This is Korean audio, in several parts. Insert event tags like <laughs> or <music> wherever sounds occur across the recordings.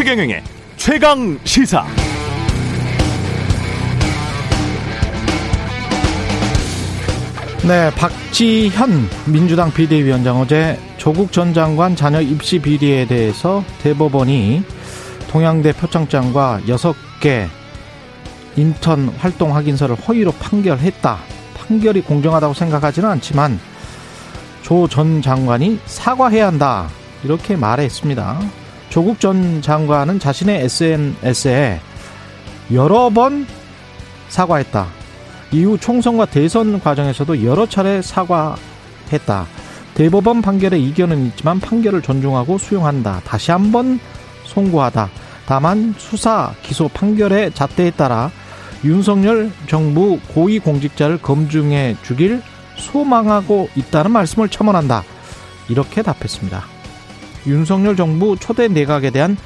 최경영의 최강 시사. 네, 박지현 민주당 비대위원장 어제 조국 전 장관 자녀 입시 비리에 대해서 대법원이 동양대 표창장과 6개 인턴 활동 확인서를 허위로 판결했다. 판결이 공정하다고 생각하지는 않지만 조 전 장관이 사과해야 한다. 이렇게 말했습니다. 조국 전 장관은 자신의 SNS에 여러 번 사과했다. 이후 총선과 대선 과정에서도 여러 차례 사과했다. 대법원 판결에 이견은 있지만 판결을 존중하고 수용한다. 다시 한번 송구하다. 다만 수사 기소 판결의 잣대에 따라 윤석열 정부 고위공직자를 검증해 주길 소망하고 있다는 말씀을 첨언한다. 이렇게 답했습니다. 윤석열 정부 초대 내각에 대한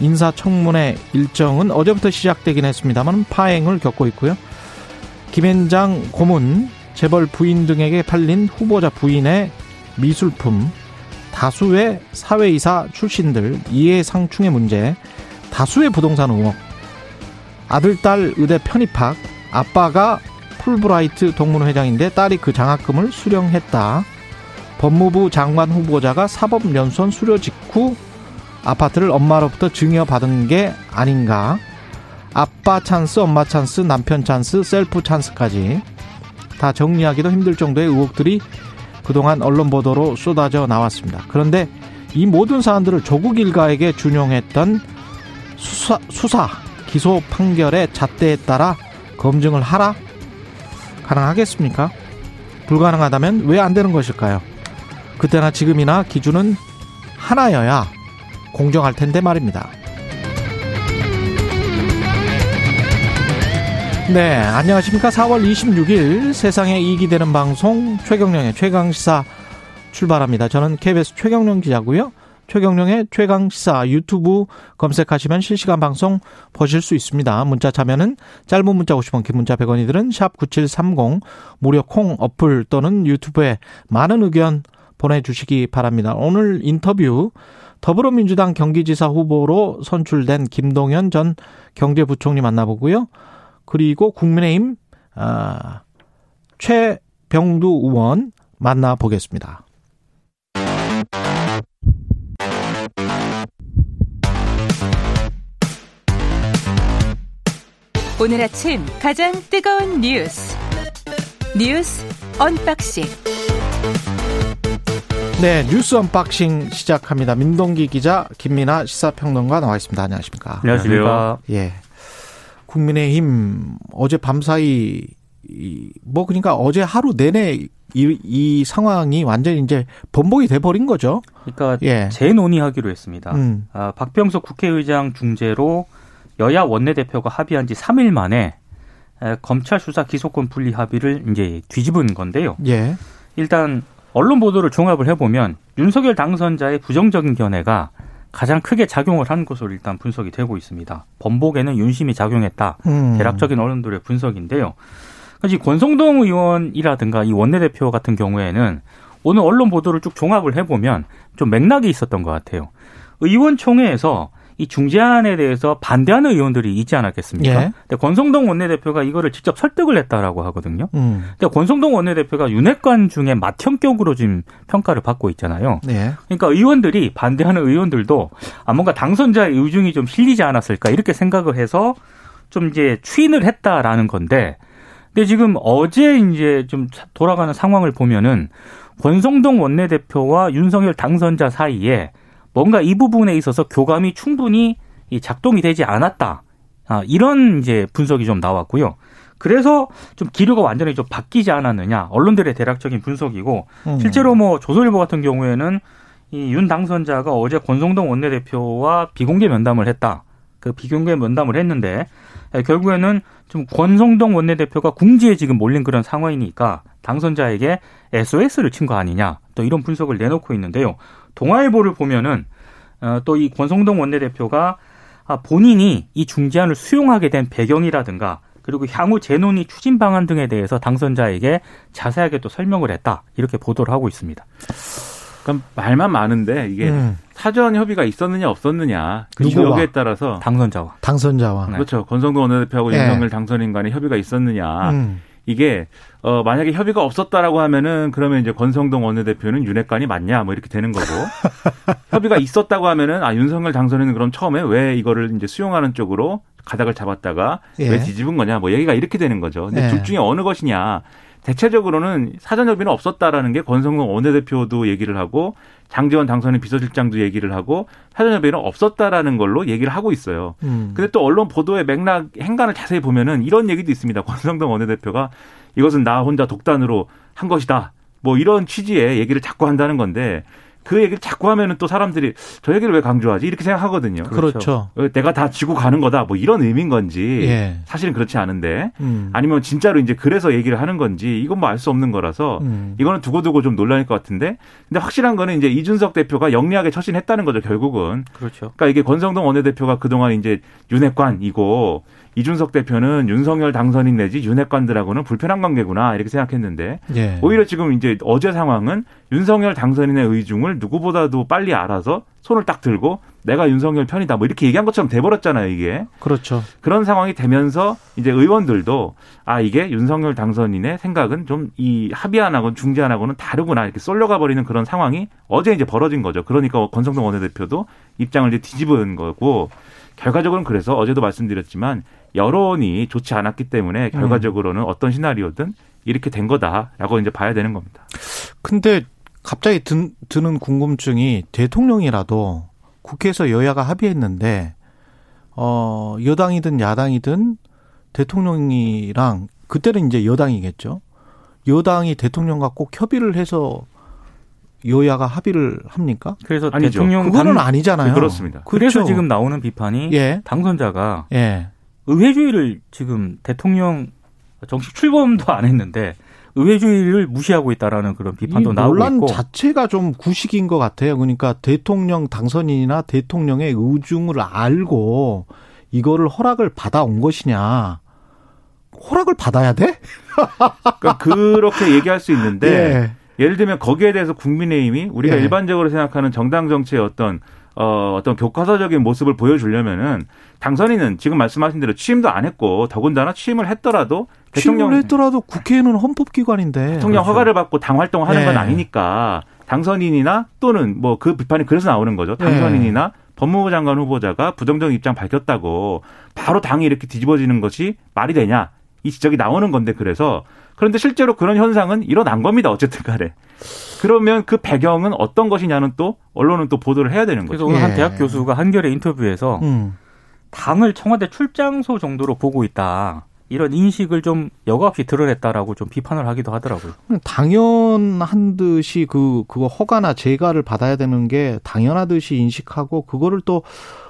인사청문회 일정은 어제부터 시작되긴 했습니다만 파행을 겪고 있고요. 김현장 고문, 재벌 부인 등에게 팔린 후보자 부인의 미술품, 다수의 사회이사 출신들 이해상충의 문제, 다수의 부동산 의혹, 아들, 딸 의대 편입학, 아빠가 풀브라이트 동문회장인데 딸이 그 장학금을 수령했다. 법무부 장관 후보자가 사법연수원 수료 직후 아파트를 엄마로부터 증여받은 게 아닌가. 아빠 찬스, 엄마 찬스, 남편 찬스, 셀프 찬스까지 다 정리하기도 힘들 정도의 의혹들이 그동안 언론 보도로 쏟아져 나왔습니다. 그런데 이 모든 사안들을 조국 일가에게 준용했던 수사, 수사 기소 판결의 잣대에 따라 검증을 하라? 가능하겠습니까? 불가능하다면 왜 안 되는 것일까요? 그때나 지금이나 기준은 하나여야 공정할 텐데 말입니다. 네, 안녕하십니까. 4월 26일 세상에 이익이 되는 방송 최경령의 최강시사 출발합니다. 저는 KBS 최경령 기자고요. 최경령의 최강시사 유튜브 검색하시면 실시간 방송 보실 수 있습니다. 문자 참여는 짧은 문자 50원, 긴 문자 100원이들은 샵 9730 무료 콩 어플 또는 유튜브에 많은 의견 보내주시기 바랍니다. 오늘 인터뷰 더불어민주당 경기지사 후보로 선출된 김동연 전 경제부총리 만나보고요. 그리고 국민의힘 아, 최병두 의원 만나보겠습니다. 오늘 아침 가장 뜨거운 뉴스 뉴스 언박싱 네 뉴스 언박싱 시작합니다. 민동기 기자 김민아 시사평론가 나와 있습니다. 안녕하십니까? 안녕하십니까? 예. 국민의힘 어제 밤사이 뭐 그러니까 어제 하루 내내 이, 이 상황이 완전히 이제 번복이 돼 버린 거죠. 그러니까 예. 재논의하기로 했습니다. 음. 아, 박병석 국회의장 중재로 여야 원내대표가 합의한 지 3일 만에 검찰 수사 기소권 분리 합의를 이제 뒤집은 건데요. 예. 일단 언론 보도를 종합을 해보면 윤석열 당선자의 부정적인 견해가 가장 크게 작용을 한 것으로 일단 분석이 되고 있습니다. 번복에는 윤심이 작용했다. 음. 대략적인 언론들의 분석인데요. 이 권성동 의원이라든가 이 원내대표 같은 경우에는 오늘 언론 보도를 쭉 종합을 해보면 좀 맥락이 있었던 것 같아요. 의원총회에서 이 중재안에 대해서 반대하는 의원들이 있지 않았겠습니까? 예. 근데 권성동 원내대표가 이거를 직접 설득을 했다라고 하거든요. 음. 근데 권성동 원내대표가 윤핵관 중에 맏형격으로 지금 평가를 받고 있잖아요. 네. 그러니까 의원들이 반대하는 의원들도 아 뭔가 당선자의 의중이 좀 실리지 않았을까 이렇게 생각을 해서 좀 이제 추인을 했다라는 건데 근데 지금 어제 이제 좀 돌아가는 상황을 보면은 권성동 원내대표와 윤석열 당선자 사이에 뭔가 이 부분에 있어서 교감이 충분히 작동이 되지 않았다. 아, 이런 이제 분석이 좀 나왔고요. 그래서 좀 기류가 완전히 좀 바뀌지 않았느냐. 언론들의 대략적인 분석이고 음. 실제로 뭐 조선일보 같은 경우에는 이 윤 당선자가 어제 권성동 원내대표와 비공개 면담을 했다. 그 비공개 면담을 했는데 결국에는 좀 권성동 원내대표가 궁지에 지금 몰린 그런 상황이니까 당선자에게 SOS를 친 거 아니냐. 또 이런 분석을 내놓고 있는데요. 동아일보를 보면은 어, 또 이 권성동 원내대표가 아, 본인이 이 중재안을 수용하게 된 배경이라든가 그리고 향후 재논의 추진 방안 등에 대해서 당선자에게 자세하게 또 설명을 했다 이렇게 보도를 하고 있습니다. 그럼 말만 많은데 이게 음. 사전 협의가 있었느냐 없었느냐 그리고 누구와? 여기에 따라서 당선자와. 당선자와. 네. 그렇죠 권성동 원내대표하고 네. 윤석열 당선인 간에 협의가 있었느냐 음. 이게 어 만약에 협의가 없었다라고 하면은 그러면 이제 권성동 원내대표는 윤핵관이 맞냐 뭐 이렇게 되는 거고 <laughs> 협의가 있었다고 하면은 아 윤석열 당선인은 그럼 처음에 왜 이거를 이제 수용하는 쪽으로 가닥을 잡았다가 예. 왜 뒤집은 거냐 뭐 얘기가 이렇게 되는 거죠. 근데 예. 둘 중에 어느 것이냐 대체적으로는 사전 협의는 없었다라는 게 권성동 원내대표도 얘기를 하고 장재원 당선인 비서실장도 얘기를 하고 사전 협의는 없었다라는 걸로 얘기를 하고 있어요. 음. 근데 또 언론 보도의 맥락 행간을 자세히 보면은 이런 얘기도 있습니다. <laughs> 권성동 원내대표가 이것은 나 혼자 독단으로 한 것이다. 뭐 이런 취지의 얘기를 자꾸 한다는 건데 그 얘기를 자꾸 하면은 또 사람들이 저 얘기를 왜 강조하지 이렇게 생각하거든요. 그렇죠. 어, 내가 다 지고 가는 거다. 뭐 이런 의미인 건지 예. 사실은 그렇지 않은데 음. 아니면 진짜로 이제 그래서 얘기를 하는 건지 이건 뭐 알 수 없는 거라서 음. 이거는 두고두고 좀 논란일 것 같은데 근데 확실한 거는 이제 이준석 대표가 영리하게 처신했다는 거죠 결국은 그렇죠. 그러니까 이게 권성동 원내대표가 그동안 이제 윤핵관이고 이준석 대표는 윤석열 당선인 내지 윤핵관들하고는 불편한 관계구나 이렇게 생각했는데 예. 오히려 지금 이제 어제 상황은 윤석열 당선인의 의중을 누구보다도 빨리 알아서 손을 딱 들고 내가 윤석열 편이다 뭐 이렇게 얘기한 것처럼 돼버렸잖아요 이게 그렇죠. 그런 상황이 되면서 이제 의원들도 아 이게 윤석열 당선인의 생각은 좀 이 합의안하고 중재안하고는 다르구나 이렇게 쏠려가 버리는 그런 상황이 어제 이제 벌어진 거죠. 그러니까 권성동 원내대표도 입장을 이제 뒤집은 거고 결과적으로는 그래서 어제도 말씀드렸지만 여론이 좋지 않았기 때문에 결과적으로는 어떤 시나리오든 이렇게 된 거다라고 이제 봐야 되는 겁니다. 근데 갑자기 든, 드는 궁금증이 대통령이라도 국회에서 여야가 합의했는데 어 여당이든 야당이든 대통령이랑 그때는 이제 여당이겠죠. 여당이 대통령과 꼭 협의를 해서 여야가 합의를 합니까? 그래서 아니죠. 대통령 그거는 당- 아니잖아요. 그렇습니다. 그래서 그렇죠. 지금 나오는 비판이 예. 당선자가 예. 의회주의를 지금 대통령 정식 출범도 안 했는데 의회주의를 무시하고 있다라는 그런 비판도 이 나오고 논란 있고 자체가 좀 구식인 것 같아요. 그러니까 대통령 당선인이나 대통령의 의중을 알고 이거를 허락을 받아온 것이냐. 허락을 받아야 돼? 그러니까 그렇게 얘기할 수 있는데 <laughs> 예. 예를 들면 거기에 대해서 국민의힘이 우리가 예. 일반적으로 생각하는 정당 정치의 어떤 어, 어떤 교과서적인 모습을 보여주려면은 당선인은 지금 말씀하신 대로 취임도 안 했고 더군다나 취임을 했더라도 대통령 했더라도 국회는 헌법기관인데. 대통령 그렇죠. 허가를 받고 당 활동을 하는 건 예. 아니니까 당선인이나 또는 뭐 그 비판이 그래서 나오는 거죠. 예. 당선인이나 법무부 장관 후보자가 부정적 입장 밝혔다고 바로 당이 이렇게 뒤집어지는 것이 말이 되냐 이 지적이 나오는 건데 그래서 그런데 실제로 그런 현상은 일어난 겁니다. 어쨌든 간에. 그러면 그 배경은 어떤 것이냐는 또 언론은 또 보도를 해야 되는 그래서 거죠. 오늘 예. 한 대학 교수가 한겨레 인터뷰에서 음. 당을 청와대 출장소 정도로 보고 있다. 이런 인식을 좀 여과 없이 드러냈다라고 좀 비판을 하기도 하더라고요. 당연한 듯이 그 그거 허가나 재가를 받아야 되는 게 당연하듯이 인식하고 그거를 또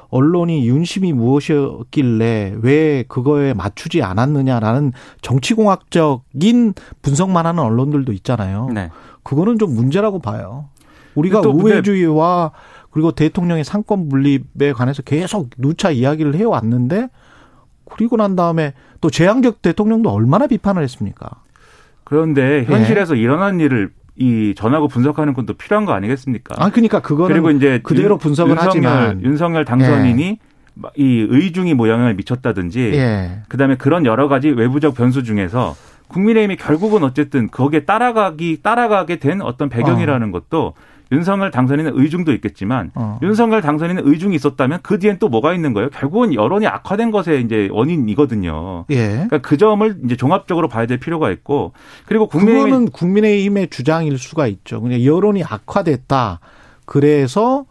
언론이 윤심이 무엇이었길래 왜 그거에 맞추지 않았느냐라는 정치공학적인 분석만 하는 언론들도 있잖아요. 네. 그거는 좀 문제라고 봐요. 우리가 우회주의와 그리고 대통령의 상권 분립에 관해서 계속 누차 이야기를 해왔는데 그리고 난 다음에 또 재앙적 대통령도 얼마나 비판을 했습니까? 그런데 예. 현실에서 일어난 일을 이 전하고 분석하는 건또 필요한 거 아니겠습니까? 아, 그러니까 그거는 그리고 이제 그대로 윤- 분석을 윤석열, 하지만. 윤석열 당선인이 이 의중이 뭐 영향을 미쳤다든지 예. 그다음에 그런 여러 가지 외부적 변수 중에서 국민의힘이 결국은 어쨌든 거기에 따라가기 따라가게 된 어떤 배경이라는 것도 윤석열 당선인의 의중도 있겠지만 어. 윤석열 당선인의 의중이 있었다면 그 뒤엔 또 뭐가 있는 거예요? 결국은 여론이 악화된 것의 이제 원인이거든요. 예. 그러니까 그 점을 이제 종합적으로 봐야 될 필요가 있고 그리고 국민의힘이 그거는 국민의힘의 주장일 수가 있죠. 그냥 여론이 악화됐다. 그래서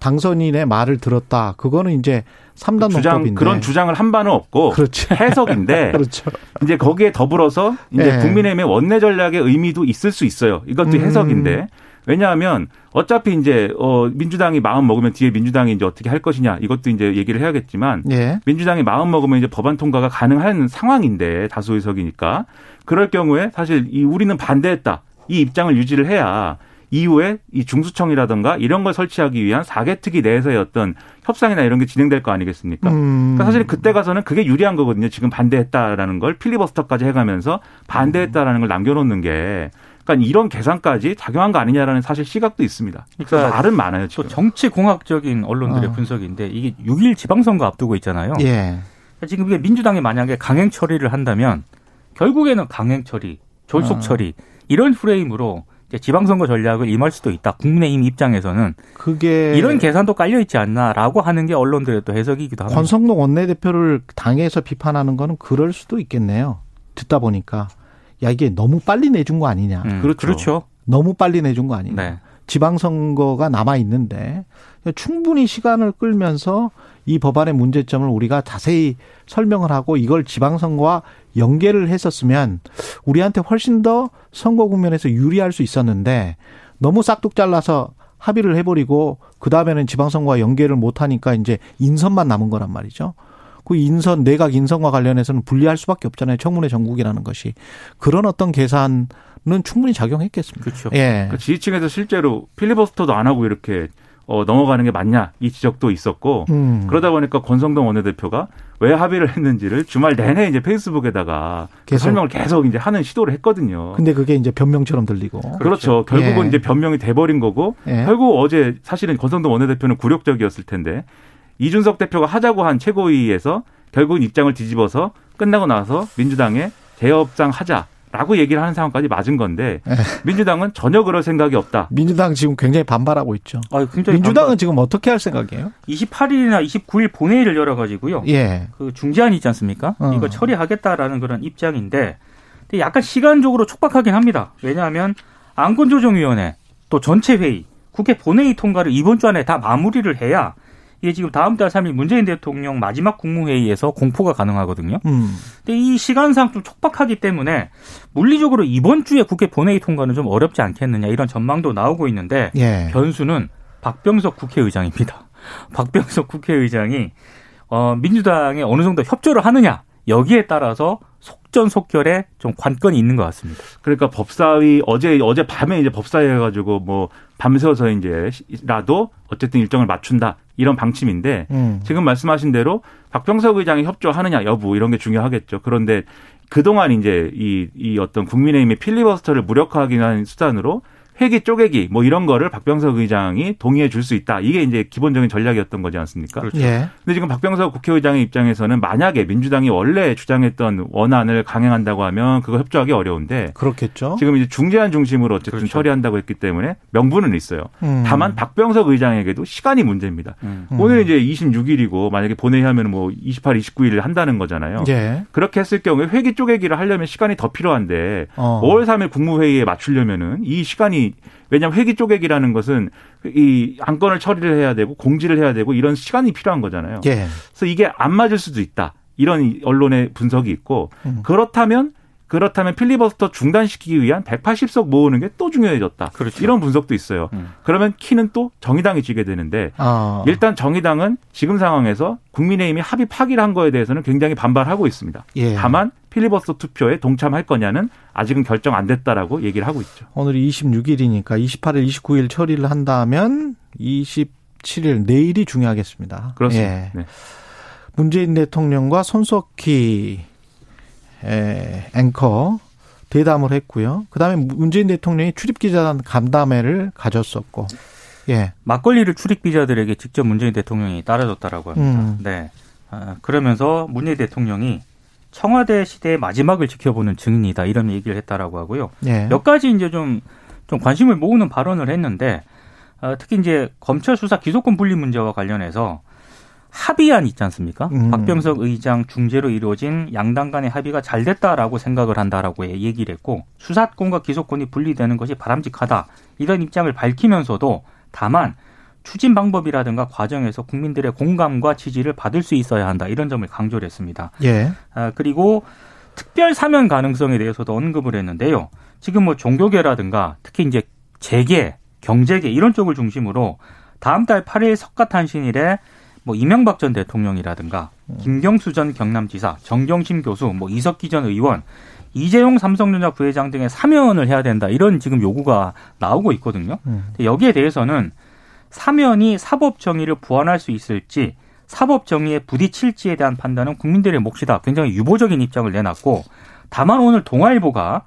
당선인의 말을 들었다. 그거는 이제 삼단 주장 논법인데. 그런 주장을 한 바는 없고 그렇죠. <laughs> 해석인데 그렇죠. 이제 거기에 더불어서 이제 예. 국민의힘의 원내 전략의 의미도 있을 수 있어요. 이것도 음. 해석인데 왜냐하면 어차피 이제 어 민주당이 마음 먹으면 뒤에 민주당이 이제 어떻게 할 것이냐 이것도 이제 얘기를 해야겠지만 예. 민주당이 마음 먹으면 이제 법안 통과가 가능한 상황인데 다수 의석이니까 그럴 경우에 사실 이 우리는 반대했다 이 입장을 유지를 해야 이후에 이 중수청이라든가 이런 걸 설치하기 위한 사개특위 내에서의 어떤 협상이나 이런 게 진행될 거 아니겠습니까? 음. 그러니까 사실 그때 가서는 그게 유리한 거거든요. 지금 반대했다라는 걸 필리버스터까지 해가면서 반대했다라는 걸 남겨놓는 게 그러니까 이런 계산까지 작용한 거 아니냐라는 사실 시각도 있습니다. 그러니까 말은 많아요. 지금. 또 정치 공학적인 언론들의 어. 분석인데 이게 6일 지방선거 앞두고 있잖아요. 예. 지금 이게 민주당이 만약에 강행 처리를 한다면 결국에는 강행 처리, 졸속 아. 처리 이런 프레임으로 이제 지방선거 전략을 임할 수도 있다. 국민의힘 입장에서는 그게 이런 계산도 깔려 있지 않나라고 하는 게 언론들의 또 해석이기도 합니다. 권성동 원내대표를 당에서 비판하는 거는 그럴 수도 있겠네요. 듣다 보니까 야 이게 너무 빨리 내준 거 아니냐. 음, 그렇죠. 그렇죠. 너무 빨리 내준 거 아니냐. 네. 지방선거가 남아 있는데 충분히 시간을 끌면서 이 법안의 문제점을 우리가 자세히 설명을 하고 이걸 지방선거와 연계를 했었으면 우리한테 훨씬 더 선거 국면에서 유리할 수 있었는데 너무 싹둑 잘라서 합의를 해버리고 그 다음에는 지방선거와 연계를 못하니까 이제 인선만 남은 거란 말이죠. 그 인선 내각 인선과 관련해서는 분리할 수밖에 없잖아요. 청문회 전국이라는 것이 그런 어떤 계산은 충분히 작용했겠습니다. 그렇죠. 예. 그 지지층에서 실제로 필리버스터도 안 하고 이렇게 어, 넘어가는 게 맞냐 이 지적도 있었고 음. 그러다 보니까 권성동 원내대표가 왜 합의를 했는지를 주말 내내 이제 페이스북에다가 그 계속. 설명을 계속 이제 하는 시도를 했거든요. 근데 그게 이제 변명처럼 들리고. 그렇죠. 결국은 예. 이제 변명이 돼버린 거고 예. 결국 어제 사실은 권성동 원내대표는 굴욕적이었을 텐데 이준석 대표가 하자고 한 최고위에서 결국은 입장을 뒤집어서 끝나고 나서 민주당에 재협상 하자 라고 얘기를 하는 상황까지 맞은 건데 예. 민주당은 전혀 그럴 생각이 없다. 민주당 지금 굉장히 반발하고 있죠. 아, 굉장히 민주당은 지금 어떻게 할 생각이에요? 28일이나 29일 본회의를 열어 가지고요. 예. 그 중재안 있지 않습니까? 어. 이거 처리하겠다라는 그런 입장인데 근데 약간 시간적으로 촉박하긴 합니다. 왜냐하면 안건조정위원회 또 전체 회의 국회 본회의 통과를 이번 주 안에 다 마무리를 해야 이게 지금 다음 달 3일 문재인 대통령 마지막 국무회의에서 공포가 가능하거든요. 음. 근데 이 시간상 좀 촉박하기 때문에 물리적으로 이번 주에 국회 본회의 통과는 좀 어렵지 않겠느냐 이런 전망도 나오고 있는데 예. 변수는 박병석 국회의장입니다. <laughs> 박병석 국회의장이 어, 민주당에 어느 정도 협조를 하느냐 여기에 따라서 속전속결에 좀 관건이 있는 것 같습니다. 그러니까 법사위 어제 어제 밤에 이제 법사위 해가지고 뭐 밤새워서 이제라도 어쨌든 일정을 맞춘다 이런 방침인데 음. 지금 말씀하신 대로 박병석 의장이 협조하느냐 여부 이런 게 중요하겠죠. 그런데 그동안 이제 이, 이 어떤 국민의힘의 필리버스터를 무력화하기 위한 수단으로 회기 쪼개기 뭐 이런 거를 박병석 의장이 동의해 줄 수 있다. 이게 이제 기본적인 전략이었던 거지 않습니까? 그렇죠. 예. 근데 지금 박병석 국회의장의 입장에서는 만약에 민주당이 원래 주장했던 원안을 강행한다고 하면 그거 협조하기 어려운데 그렇겠죠. 지금 이제 중재안 중심으로 어쨌든 그렇죠. 처리한다고 했기 때문에 명분은 있어요. 음. 다만 박병석 의장에게도 시간이 문제입니다. 음. 음. 오늘 이제 26일이고 만약에 본회의하면 뭐 28, 29일 한다는 거잖아요. 예. 그렇게 했을 경우에 회기 쪼개기를 하려면 시간이 더 필요한데 어. 5월 3일 국무회의에 맞추려면은 이 시간이 왜냐하면 회기 쪼개기라는 것은 이 안건을 처리를 해야 되고 공지를 해야 되고 이런 시간이 필요한 거잖아요. 예. 그래서 이게 안 맞을 수도 있다. 이런 언론의 분석이 있고 음. 그렇다면 그렇다면 필리버스터 중단시키기 위한 180석 모으는 게 또 중요해졌다. 그렇죠. 이런 분석도 있어요. 음. 그러면 키는 또 정의당이 쥐게 되는데 아. 일단 정의당은 지금 상황에서 국민의힘이 합의 파기를 한 거에 대해서는 굉장히 반발하고 있습니다. 예. 다만 필리버스터 투표에 동참할 거냐는 아직은 결정 안 됐다라고 얘기를 하고 있죠. 오늘이 26일이니까 28일, 29일 처리를 한다면 27일 내일이 중요하겠습니다. 그렇습니다. 예. 네. 문재인 대통령과 손석희 에, 앵커 대담을 했고요. 그다음에 문재인 대통령이 출입 기자단 간담회를 가졌었고. 예. 막걸리를 출입 기자들에게 직접 문재인 대통령이 따라줬다라고 합니다. 음. 네. 아, 그러면서 문재인 대통령이 청와대 시대의 마지막을 지켜보는 증인이다 이런 얘기를 했다라고 하고요. 예. 몇 가지 이제 좀, 좀 관심을 모으는 발언을 했는데, 어, 특히 이제 검찰 수사 기소권 분리 문제와 관련해서 합의안 있지 않습니까? 음. 박병석 의장 중재로 이루어진 양당 간의 합의가 잘 됐다라고 생각을 한다라고 얘기를 했고, 수사권과 기소권이 분리되는 것이 바람직하다. 이런 입장을 밝히면서도 다만 추진 방법이라든가 과정에서 국민들의 공감과 지지를 받을 수 있어야 한다. 이런 점을 강조를 했습니다. 예. 아, 그리고 특별 사면 가능성에 대해서도 언급을 했는데요. 지금 뭐 종교계라든가 특히 이제 재계, 경제계 이런 쪽을 중심으로 다음 달 8일 석가탄신일에 뭐 이명박 전 대통령이라든가 김경수 전 경남지사, 정경심 교수, 뭐 이석기 전 의원, 이재용 삼성전자 부회장 등의 사면을 해야 된다 이런 지금 요구가 나오고 있거든요. 음. 근데 여기에 대해서는 사면이 사법 정의를 보완할 수 있을지 사법 정의에 부딪힐지에 대한 판단은 국민들의 몫이다. 굉장히 유보적인 입장을 내놨고 다만 오늘 동아일보가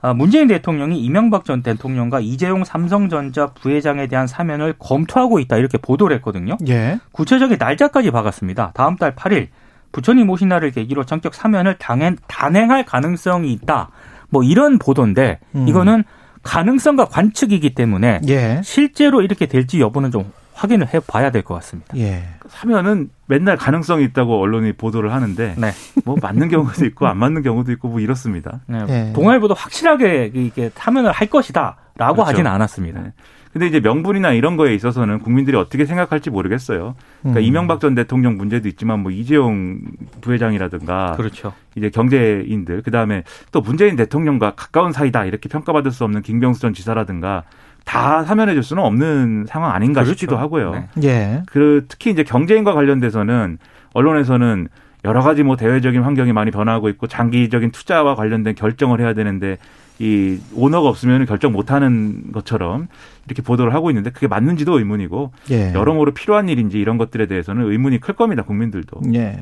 아, 문재인 대통령이 이명박 전 대통령과 이재용 삼성전자 부회장에 대한 사면을 검토하고 있다 이렇게 보도를 했거든요. 예. 구체적인 날짜까지 박았습니다. 다음 달 8일 부처님 오신 날을 계기로 전격 사면을 당행, 단행할 가능성이 있다. 뭐 이런 보도인데 음. 이거는 가능성과 관측이기 때문에 예. 실제로 이렇게 될지 여부는 좀 확인을 해 봐야 될 것 같습니다. 예. 사면은 맨날 가능성이 있다고 언론이 보도를 하는데 네. 뭐 맞는 경우도 있고 안 맞는 경우도 있고 뭐 이렇습니다. 네. 예. 동아일보도 확실하게 이게 사면을 할 것이다라고 그렇죠. 하지는 않았습니다. 네. 근데 이제 명분이나 이런 거에 있어서는 국민들이 어떻게 생각할지 모르겠어요. 그러니까 음. 이명박 전 대통령 문제도 있지만 뭐 이재용 부회장이라든가 그렇죠. 이제 경제인들 그다음에 또 문재인 대통령과 가까운 사이다 이렇게 평가받을 수 없는 김경수 전 지사라든가 다 사면해 줄 수는 없는 상황 아닌가 그렇죠. 싶기도 하고요. 네. 예. 그 특히 이제 경제인과 관련돼서는 언론에서는 여러 가지 뭐 대외적인 환경이 많이 변화하고 있고 장기적인 투자와 관련된 결정을 해야 되는데 이 오너가 없으면 결정 못 하는 것처럼 이렇게 보도를 하고 있는데 그게 맞는지도 의문이고 예. 여러모로 필요한 일인지 이런 것들에 대해서는 의문이 클 겁니다. 국민들도. 예.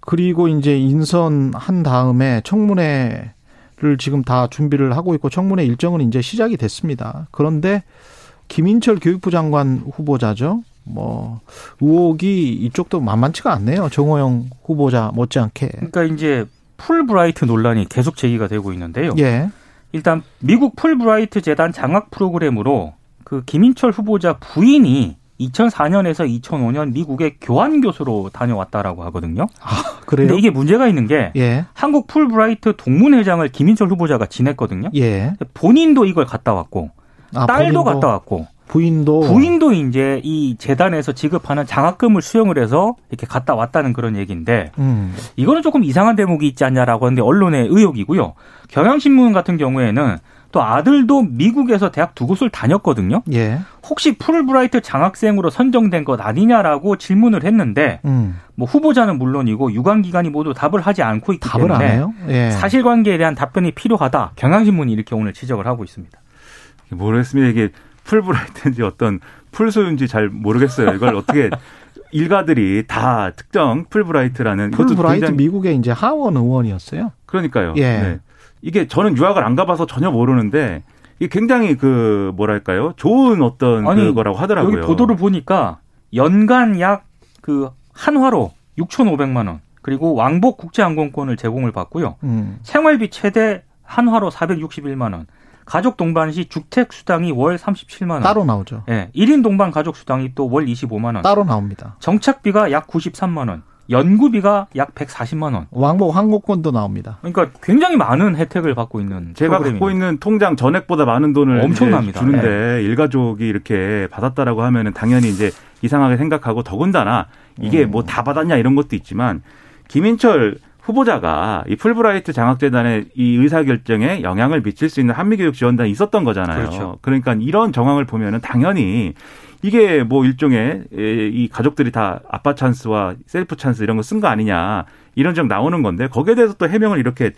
그리고 이제 인선 한 다음에 청문회를 지금 다 준비를 하고 있고 청문회 일정은 이제 시작이 됐습니다. 그런데 김인철 교육부 장관 후보자죠. 뭐 의혹이 이쪽도 만만치가 않네요. 정호영 후보자 못지않게. 그러니까 이제 풀브라이트 논란이 계속 제기가 되고 있는데요. 예. 일단 미국 풀브라이트 재단 장학 프로그램으로 그 김인철 후보자 부인이 2004년에서 2005년 미국의 교환 교수로 다녀왔다라고 하거든요. 그래요? 근데 이게 문제가 있는 게 예. 한국 풀브라이트 동문회장을 김인철 후보자가 지냈거든요. 예. 본인도 이걸 갔다 왔고 아, 딸도 본인도, 갔다 왔고 부인도 부인도 이제 이 재단에서 지급하는 장학금을 수용을 해서 이렇게 갔다 왔다는 그런 얘기인데 음. 이거는 조금 이상한 대목이 있지 않냐라고 하는데 언론의 의혹이고요. 경향신문 같은 경우에는 또 아들도 미국에서 대학 두 곳을 다녔거든요. 예. 혹시 풀브라이트 장학생으로 선정된 것 아니냐라고 질문을 했는데 음. 뭐 후보자는 물론이고 유관 기관이 모두 답을 하지 않고 있기 답을 안 때문에 해요? 예. 사실관계에 대한 답변이 필요하다. 경향신문이 이렇게 오늘 지적을 하고 있습니다. 모르겠습니다. 이게 풀브라이트인지 어떤 풀소인지 잘 모르겠어요. 이걸 어떻게 <laughs> 일가들이 다 특정 풀브라이트라는 풀브라이트 굉장히- 미국의 이제 하원 의원이었어요. 그러니까요. 예. 네. 이게 저는 유학을 안 가봐서 전혀 모르는데 이게 굉장히 그 뭐랄까요 좋은 어떤 아니, 그거라고 하더라고요. 여기 보도를 보니까 연간 약 그 한화로 6,500만 원 그리고 왕복 국제항공권을 제공을 받고요. 음. 생활비 최대 한화로 461만 원. 가족 동반 시 주택 수당이 월 37만 원. 따로 나오죠. 예. 1인 동반 가족 수당이 또 월 25만 원. 따로 나옵니다. 정착비가 약 93만 원. 연구비가 약 140만 원. 왕복 항공권도 나옵니다. 그러니까 굉장히 많은 혜택을 받고 있는 제가 프로그램입니다. 갖고 있는 통장 잔액보다 많은 돈을 엄청납니다. 네. 주는데 일가족이 이렇게 받았다라고 하면은 당연히 이제 이상하게 생각하고 더군다나 이게 음. 뭐다 받았냐 이런 것도 있지만 김인철 후보자가 이 풀브라이트 장학재단의 이 의사결정에 영향을 미칠 수 있는 한미교육 지원단이 있었던 거잖아요. 그렇죠. 그러니까 이런 정황을 보면은 당연히 이게 뭐 일종의 에, 이 가족들이 다 아빠 찬스와 셀프 찬스 이런 거 쓴 거 아니냐 이런 점 나오는 건데 거기에 대해서 또 해명을 이렇게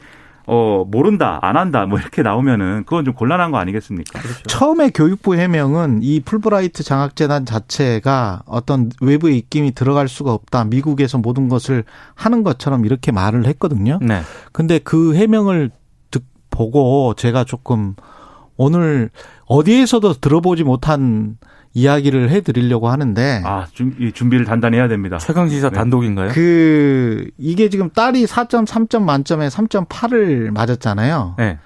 어 모른다 안 한다 뭐 이렇게 나오면은 그건 좀 곤란한 거 아니겠습니까? 그렇죠. 처음에 교육부 해명은 이 풀브라이트 장학재단 자체가 어떤 외부의 입김이 들어갈 수가 없다. 미국에서 모든 것을 하는 것처럼 이렇게 말을 했거든요. 네. 근데 그 해명을 듣, 보고 제가 조금 오늘 어디에서도 들어보지 못한 이야기를 해드리려고 하는데 아 준, 준비를 단단히 해야 됩니다. 최강 지사 네. 단독인가요? 그 이게 지금 딸이 4.3점 만점에 3.8을 맞았잖아요. 네.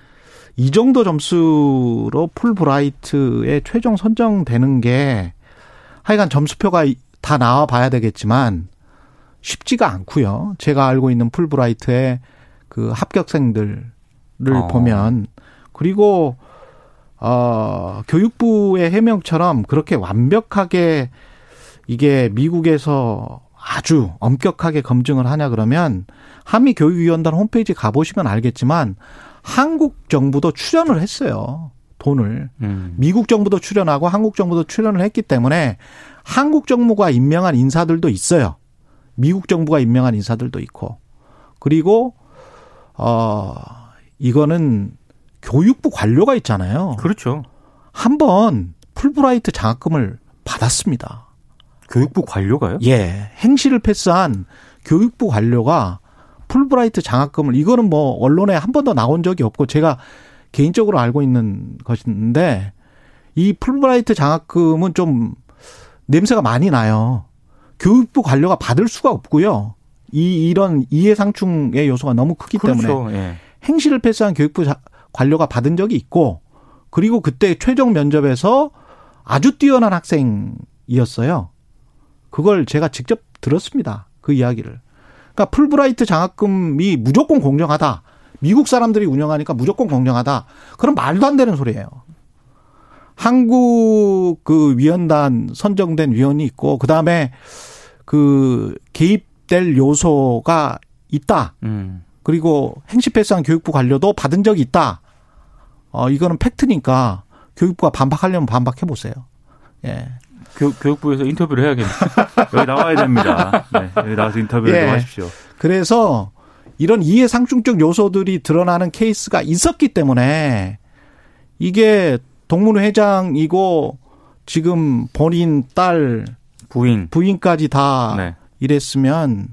이 정도 점수로 풀브라이트에 최종 선정되는 게 하여간 점수표가 다 나와 봐야 되겠지만 쉽지가 않고요. 제가 알고 있는 풀브라이트의 그 합격생들을 어. 보면 그리고 어 교육부의 해명처럼 그렇게 완벽하게 이게 미국에서 아주 엄격하게 검증을 하냐 그러면 한미 교육위원단 홈페이지 가보시면 알겠지만 한국 정부도 출연을 했어요. 돈을. 음. 미국 정부도 출연하고 한국 정부도 출연을 했기 때문에 한국 정부가 임명한 인사들도 있어요. 미국 정부가 임명한 인사들도 있고. 그리고 어 이거는 교육부 관료가 있잖아요. 그렇죠. 한 번 풀브라이트 장학금을 받았습니다. 교육부 관료가요? 예. 행시를 패스한 교육부 관료가 풀브라이트 장학금을 이거는 뭐 언론에 한 번도 나온 적이 없고 제가 개인적으로 알고 있는 것인데 이 풀브라이트 장학금은 좀 냄새가 많이 나요. 교육부 관료가 받을 수가 없고요. 이 이런 이해상충의 요소가 너무 크기 때문에 그렇죠. 예. 행시를 패스한 교육부 자- 관료가 받은 적이 있고 그리고 그때 최종 면접에서 아주 뛰어난 학생이었어요. 그걸 제가 직접 들었습니다. 그 이야기를. 그러니까 풀브라이트 장학금이 무조건 공정하다. 미국 사람들이 운영하니까 무조건 공정하다. 그런 말도 안 되는 소리예요. 한국 그 위원단 선정된 위원이 있고 그다음에 그 개입될 요소가 있다. 음. 그리고 행시패스한 교육부 관료도 받은 적이 있다. 어, 이거는 팩트니까 교육부가 반박하려면 반박해 보세요. 예. 교, 교육부에서 인터뷰를 해야겠네요. <laughs> 여기 나와야 됩니다. 네, 여기 나와서 인터뷰를 예. 좀 하십시오. 그래서 이런 이해상충적 요소들이 드러나는 케이스가 있었기 때문에 이게 동문 회장이고 지금 본인 딸 부인. 부인까지 다 네. 이랬으면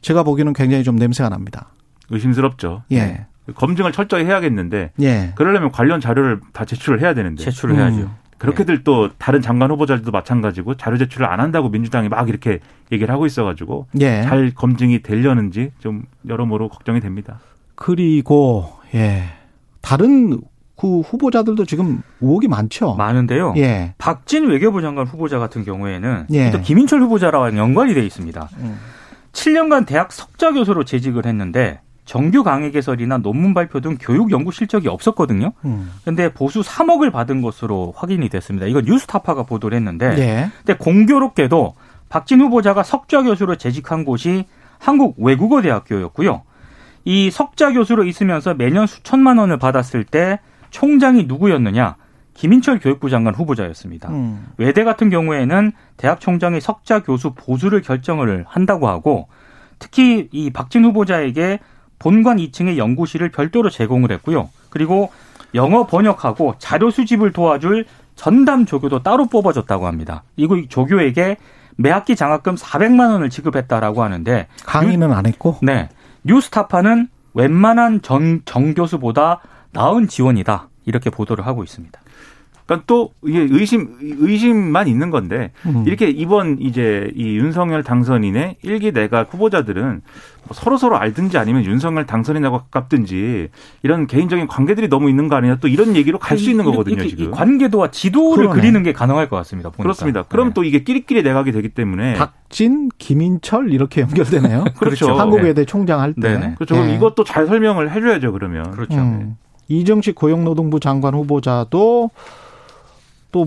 제가 보기에는 굉장히 좀 냄새가 납니다. 의심스럽죠. 예. 네. 검증을 철저히 해야겠는데 예. 그러려면 관련 자료를 다 제출을 해야 되는데 제출을 음. 해야죠. 그렇게들 또 다른 장관 후보자들도 마찬가지고 자료 제출을 안 한다고 민주당이 막 이렇게 얘기를 하고 있어가지고 예. 잘 검증이 되려는지 좀 여러모로 걱정이 됩니다. 그리고 예. 다른 그 후보자들도 지금 의혹이 많죠. 많은데요. 예. 박진 외교부 장관 후보자 같은 경우에는 예. 또 김인철 후보자랑 연관이 돼 있습니다. 음. 7년간 대학 석좌 교수로 재직을 했는데 정규 강의 개설이나 논문 발표 등 교육 연구 실적이 없었거든요. 음. 근데 보수 3억을 받은 것으로 확인이 됐습니다. 이건 뉴스타파가 보도를 했는데 예. 근데 공교롭게도 박진 후보자가 석좌 교수로 재직한 곳이 한국 외국어 대학교였고요. 이 석좌 교수로 있으면서 매년 수천만 원을 받았을 때 총장이 누구였느냐? 김인철 교육부 장관 후보자였습니다. 음. 외대 같은 경우에는 대학 총장이 석좌 교수 보수를 결정을 한다고 하고 특히 이 박진 후보자에게 본관 2층의 연구실을 별도로 제공을 했고요. 그리고 영어 번역하고 자료 수집을 도와줄 전담 조교도 따로 뽑아줬다고 합니다. 이거 이 조교에게 매 학기 장학금 400만 원을 지급했다라고 하는데 강의는 안 했고. 네. 뉴스타파는 웬만한 전 정교수보다 나은 지원이다. 이렇게 보도를 하고 있습니다. 그러니까 또 이게 의심 의심만 있는 건데 음. 이렇게 이번 이제 이 윤석열 당선인의 일기 내각 후보자들은 뭐 서로 서로 알든지 아니면 윤석열 당선인하고 가깝든지 이런 개인적인 관계들이 너무 있는 거 아니냐 또 이런 얘기로 갈 수 있는 거거든요 이 지금. 관계도와 지도를 그러네. 그리는 게 가능할 것 같습니다. 보니까. 그렇습니다. 그럼 네. 또 이게 끼리끼리 내각이 되기 때문에 박진, 김인철 이렇게 연결되네요. <laughs> 그렇죠. 한국외대 총장 할 때. 네네. 그렇죠. 그럼 예. 이것도 잘 설명을 해줘야죠 그러면. 그렇죠. 음. 이정식 고용노동부 장관 후보자도 또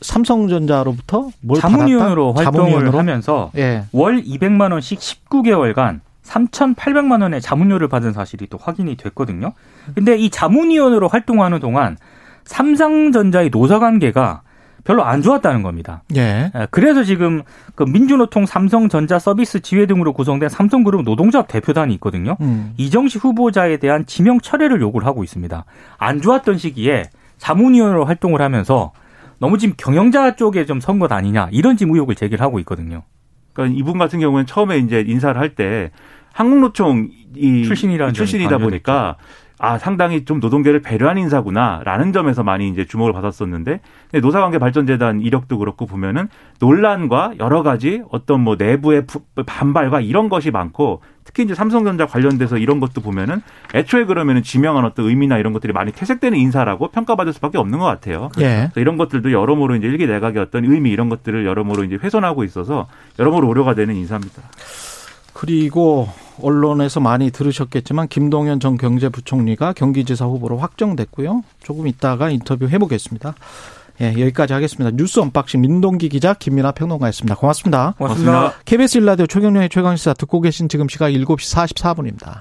삼성전자로부터 뭘 자문위원으로 받았다? 활동을 자문위원으로? 하면서 예. 월 200만 원씩 19개월간 3,800만 원의 자문료를 받은 사실이 또 확인이 됐거든요. 근데 이 자문위원으로 활동하는 동안 삼성전자의 노사 관계가 별로 안 좋았다는 겁니다. 예. 예, 그래서 지금 그 민주노총 삼성전자 서비스 지회 등으로 구성된 삼성그룹 노동조합 대표단이 있거든요. 음. 이정식 후보자에 대한 지명 철회를 요구를 하고 있습니다. 안 좋았던 시기에 자문위원으로 활동을 하면서 너무 지금 경영자 쪽에 좀 선것 아니냐 이런 지금 의혹을 제기를 하고 있거든요. 그러니까 이분 같은 경우는 처음에 이제 인사를 할 때 한국노총 이 출신이라는 출신이다 보니까 아 상당히 좀 노동계를 배려한 인사구나라는 점에서 많이 이제 주목을 받았었는데 근데 노사관계 발전재단 이력도 그렇고 보면은 논란과 여러 가지 어떤 뭐 내부의 부- 반발과 이런 것이 많고 특히 이제 삼성전자 관련돼서 이런 것도 보면은 애초에 그러면은 지명한 어떤 의미나 이런 것들이 많이 퇴색되는 인사라고 평가받을 수밖에 없는 것 같아요. 예. 그래서 이런 것들도 여러모로 이제 1기 내각의 어떤 의미 이런 것들을 여러모로 이제 훼손하고 있어서 여러모로 우려가 되는 인사입니다. 그리고 언론에서 많이 들으셨겠지만 김동연 전 경제부총리가 경기지사 후보로 확정됐고요. 조금 이따가 인터뷰 해보겠습니다. 예, 여기까지 하겠습니다. 뉴스 언박싱 민동기 기자 김민아 평론가였습니다. 고맙습니다. 고맙습니다. 고맙습니다. KBS 1라디오 최경영의 최강시사 듣고 계신 지금 시각 7시 44분입니다.